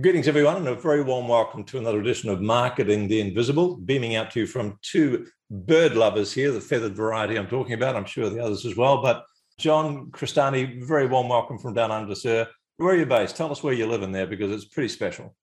Greetings, everyone, and a very warm welcome to another edition of Marketing the Invisible, beaming out to you from two bird lovers here, the feathered variety I'm talking about. I'm sure the others as well. But John Crestani, very warm welcome from down under, sir. Where are you based? Tell us where you live in there because it's pretty special.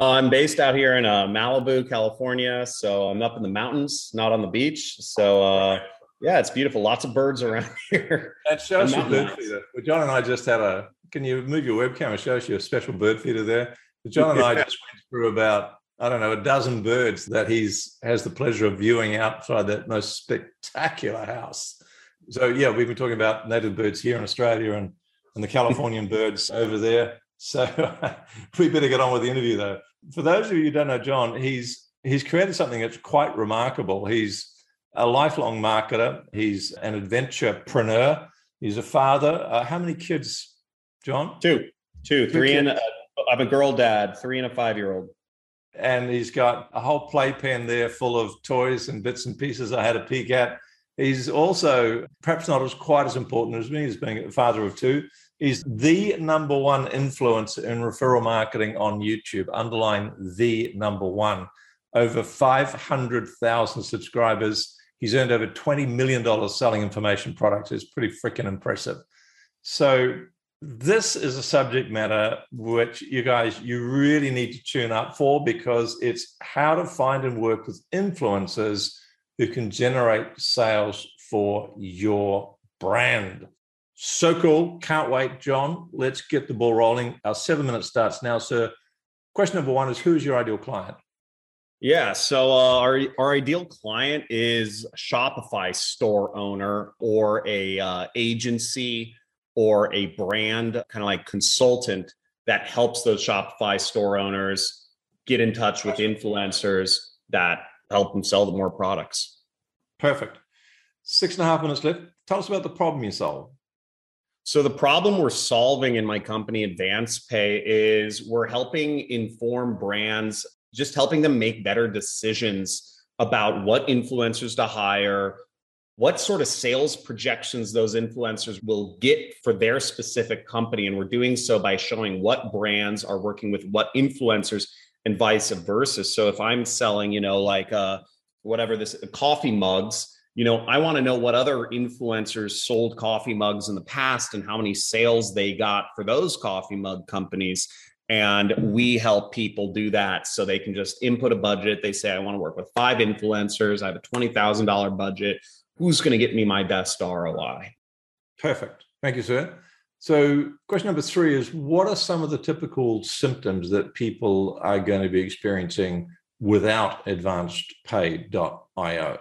Uh, I'm based out here in uh, Malibu, California. So I'm up in the mountains, not on the beach. So uh, yeah, it's beautiful. Lots of birds around here. That shows you. Well, John and I just had a can you move your webcam and show us your special bird feeder there? John and I just went through about I don't know a dozen birds that he's has the pleasure of viewing outside that most spectacular house. So yeah, we've been talking about native birds here in Australia and and the Californian birds over there. So we better get on with the interview though. For those of you who don't know John, he's he's created something that's quite remarkable. He's a lifelong marketer. He's an adventurepreneur. He's a father. Uh, how many kids John? Two, two, three, and a, I'm a girl dad, three and a five year old. And he's got a whole playpen there full of toys and bits and pieces I had a peek at. He's also perhaps not as quite as important as me as being a father of two. He's the number one influencer in referral marketing on YouTube, underline the number one. Over 500,000 subscribers. He's earned over $20 million selling information products. It's pretty freaking impressive. So this is a subject matter which you guys you really need to tune up for because it's how to find and work with influencers who can generate sales for your brand. So cool. Can't wait john. Let's get the ball rolling. Our seven minutes starts now sir. Question number one is who's your ideal client? Yeah, so uh, our our ideal client is a Shopify store owner or a uh, agency or a brand kind of like consultant that helps those Shopify store owners get in touch with influencers that help them sell more products. Perfect. Six and a half minutes left. Tell us about the problem you solve. So the problem we're solving in my company Advance Pay is we're helping inform brands, just helping them make better decisions about what influencers to hire, what sort of sales projections those influencers will get for their specific company. And we're doing so by showing what brands are working with what influencers and vice versa. So if I'm selling, you know, like uh, whatever this coffee mugs, you know, I want to know what other influencers sold coffee mugs in the past and how many sales they got for those coffee mug companies. And we help people do that so they can just input a budget. They say, I want to work with five influencers. I have a $20,000 budget who's going to get me my best ROI. Perfect. Thank you, sir. So, question number three is what are some of the typical symptoms that people are going to be experiencing without advancepay.io?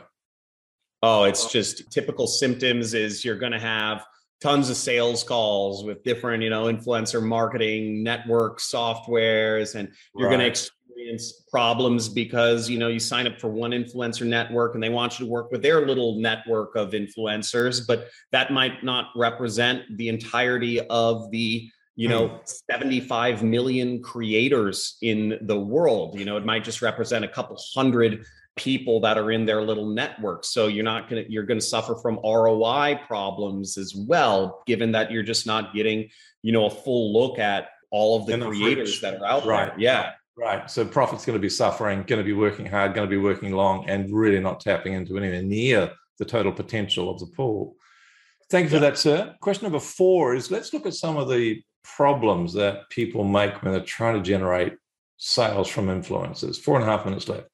Oh, it's just typical symptoms is you're going to have tons of sales calls with different, you know, influencer marketing network softwares and you're right. going to experience problems because you know you sign up for one influencer network and they want you to work with their little network of influencers but that might not represent the entirety of the you know mm. 75 million creators in the world. You know it might just represent a couple hundred people that are in their little network. So you're not going to you're going to suffer from ROI problems as well given that you're just not getting you know a full look at all of the creators that are out right. there yeah Right. So profit's going to be suffering, going to be working hard, going to be working long, and really not tapping into anywhere near the total potential of the pool. Thank you for that, sir. Question number four is let's look at some of the problems that people make when they're trying to generate sales from influencers. Four and a half minutes left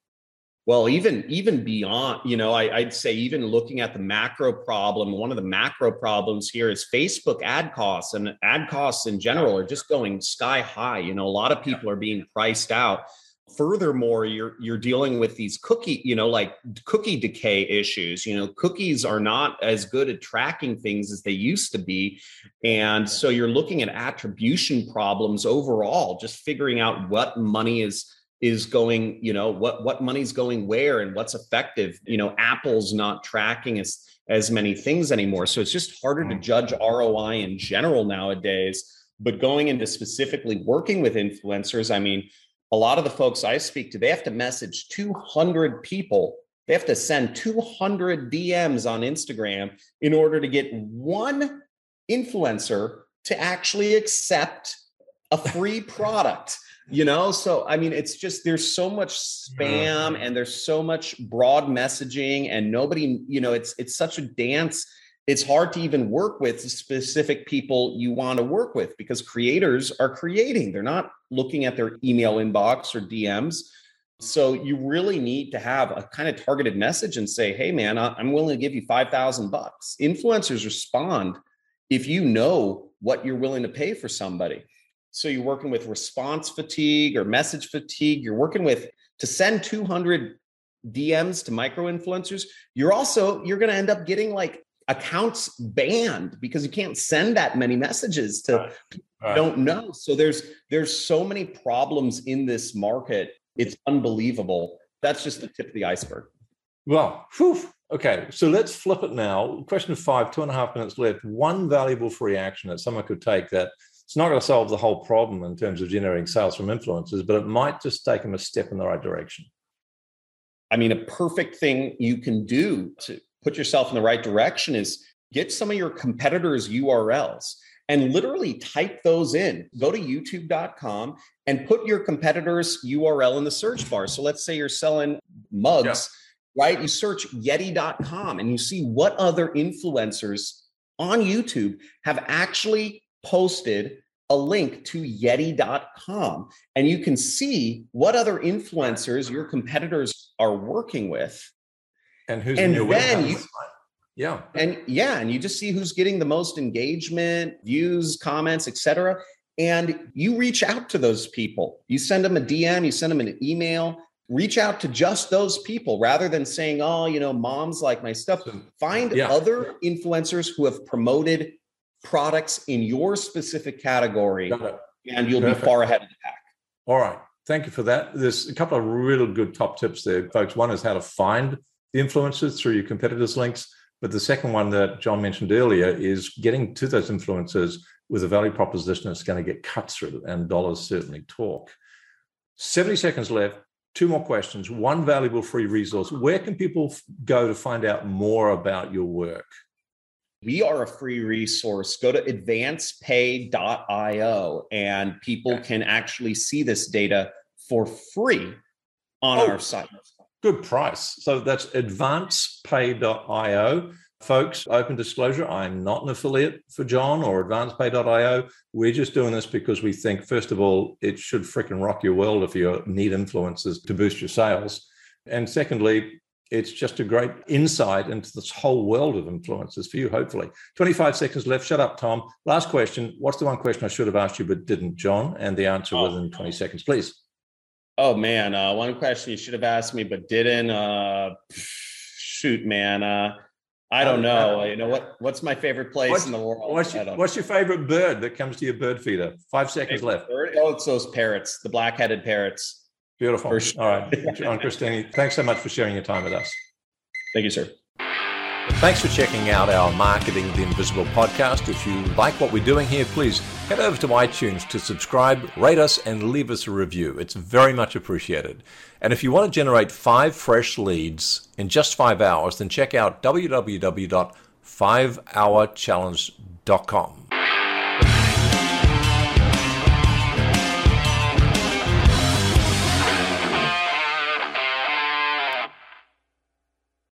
well even even beyond you know I, would say even looking at the macro problem one of the macro problems here is facebook ad costs and ad costs in general are just going sky high. You know a lot of people are being priced out. Furthermore you're you're dealing with these cookie you know like cookie decay issues. You know cookies are not as good at tracking things as they used to be. And so you're looking at attribution problems overall just figuring out what money is is going you know what what money's going where and what's effective. You know apple's not tracking as as many things anymore. So it's just harder to judge roi in general nowadays. But going into specifically working with influencers i mean a lot of the folks i speak to they have to message 200 people. They have to send 200 dms on instagram in order to get one influencer to actually accept a free product you know so i mean it's just there's so much spam mm-hmm. and there's so much broad messaging and nobody you know it's it's such a dance it's hard to even work with specific people you want to work with because creators are creating. They're not looking at their email inbox or dms so you really need to have a kind of targeted message and say hey man i'm willing to give you 5000 bucks. Influencers respond if you know what you're willing to pay for somebody so you're working with response fatigue or message fatigue. You're working with to send 200 DMs to micro influencers. You're also you're going to end up getting like accounts banned because you can't send that many messages to right. Right. don't know. So there's there's so many problems in this market. It's unbelievable. That's just the tip of the iceberg. Well, whew. okay. So let's flip it now. Question five, two and a half minutes left. One valuable free action that someone could take that it's not going to solve the whole problem in terms of generating sales from influencers, but it might just take them a step in the right direction. I mean, a perfect thing you can do to put yourself in the right direction is get some of your competitors' URLs and literally type those in. Go to youtube.com and put your competitor's URL in the search bar. So let's say you're selling mugs, yeah. right? You search yeti.com and you see what other influencers on YouTube have actually posted a link to yeti.com and you can see what other influencers your competitors are working with. And who's and then you, yeah. and yeah and you just see who's getting the most engagement views comments etc and you reach out to those people. You send them a dm you send them an email. Reach out to just those people rather than saying oh you know moms like my stuff. Find yeah. other influencers who have promoted products in your specific category, and you'll Perfect. be far ahead of the pack. All right. Thank you for that. There's a couple of really good top tips there, folks. One is how to find the influencers through your competitors' links. But the second one that John mentioned earlier is getting to those influencers with a value proposition that's going to get cut through, and dollars certainly talk. 70 seconds left. Two more questions. One valuable free resource. Where can people go to find out more about your work? We are a free resource. Go to advancepay.io and people can actually see this data for free on oh, our site. Good price. So that's advancepay.io. Folks, open disclosure, I'm not an affiliate for John or advancepay.io. We're just doing this because we think, first of all, it should freaking rock your world if you need influencers to boost your sales. And secondly, it's just a great insight into this whole world of influences for you, hopefully. 25 seconds left. Shut up, Tom. Last question. What's the one question I should have asked you but didn't, John? And the answer oh. within 20 seconds, please. Oh, man. Uh, one question you should have asked me but didn't. Uh, shoot, man. Uh, I don't know. You know what? What's my favorite place what's, in the world? What's your, what's your, favorite bird that comes to your bird feeder? Five seconds favorite left. Bird? Oh, it's those parrots, the black-headed parrots. Beautiful. Sure. All right. John Crestani, thanks so much for sharing your time with us. Thank you, sir. Thanks for checking out our Marketing the Invisible podcast. If you like what we're doing here, please head over to iTunes to subscribe, rate us, and leave us a review. It's very much appreciated. And if you want to generate five fresh leads in just five hours, then check out www.5hourchallenge.com.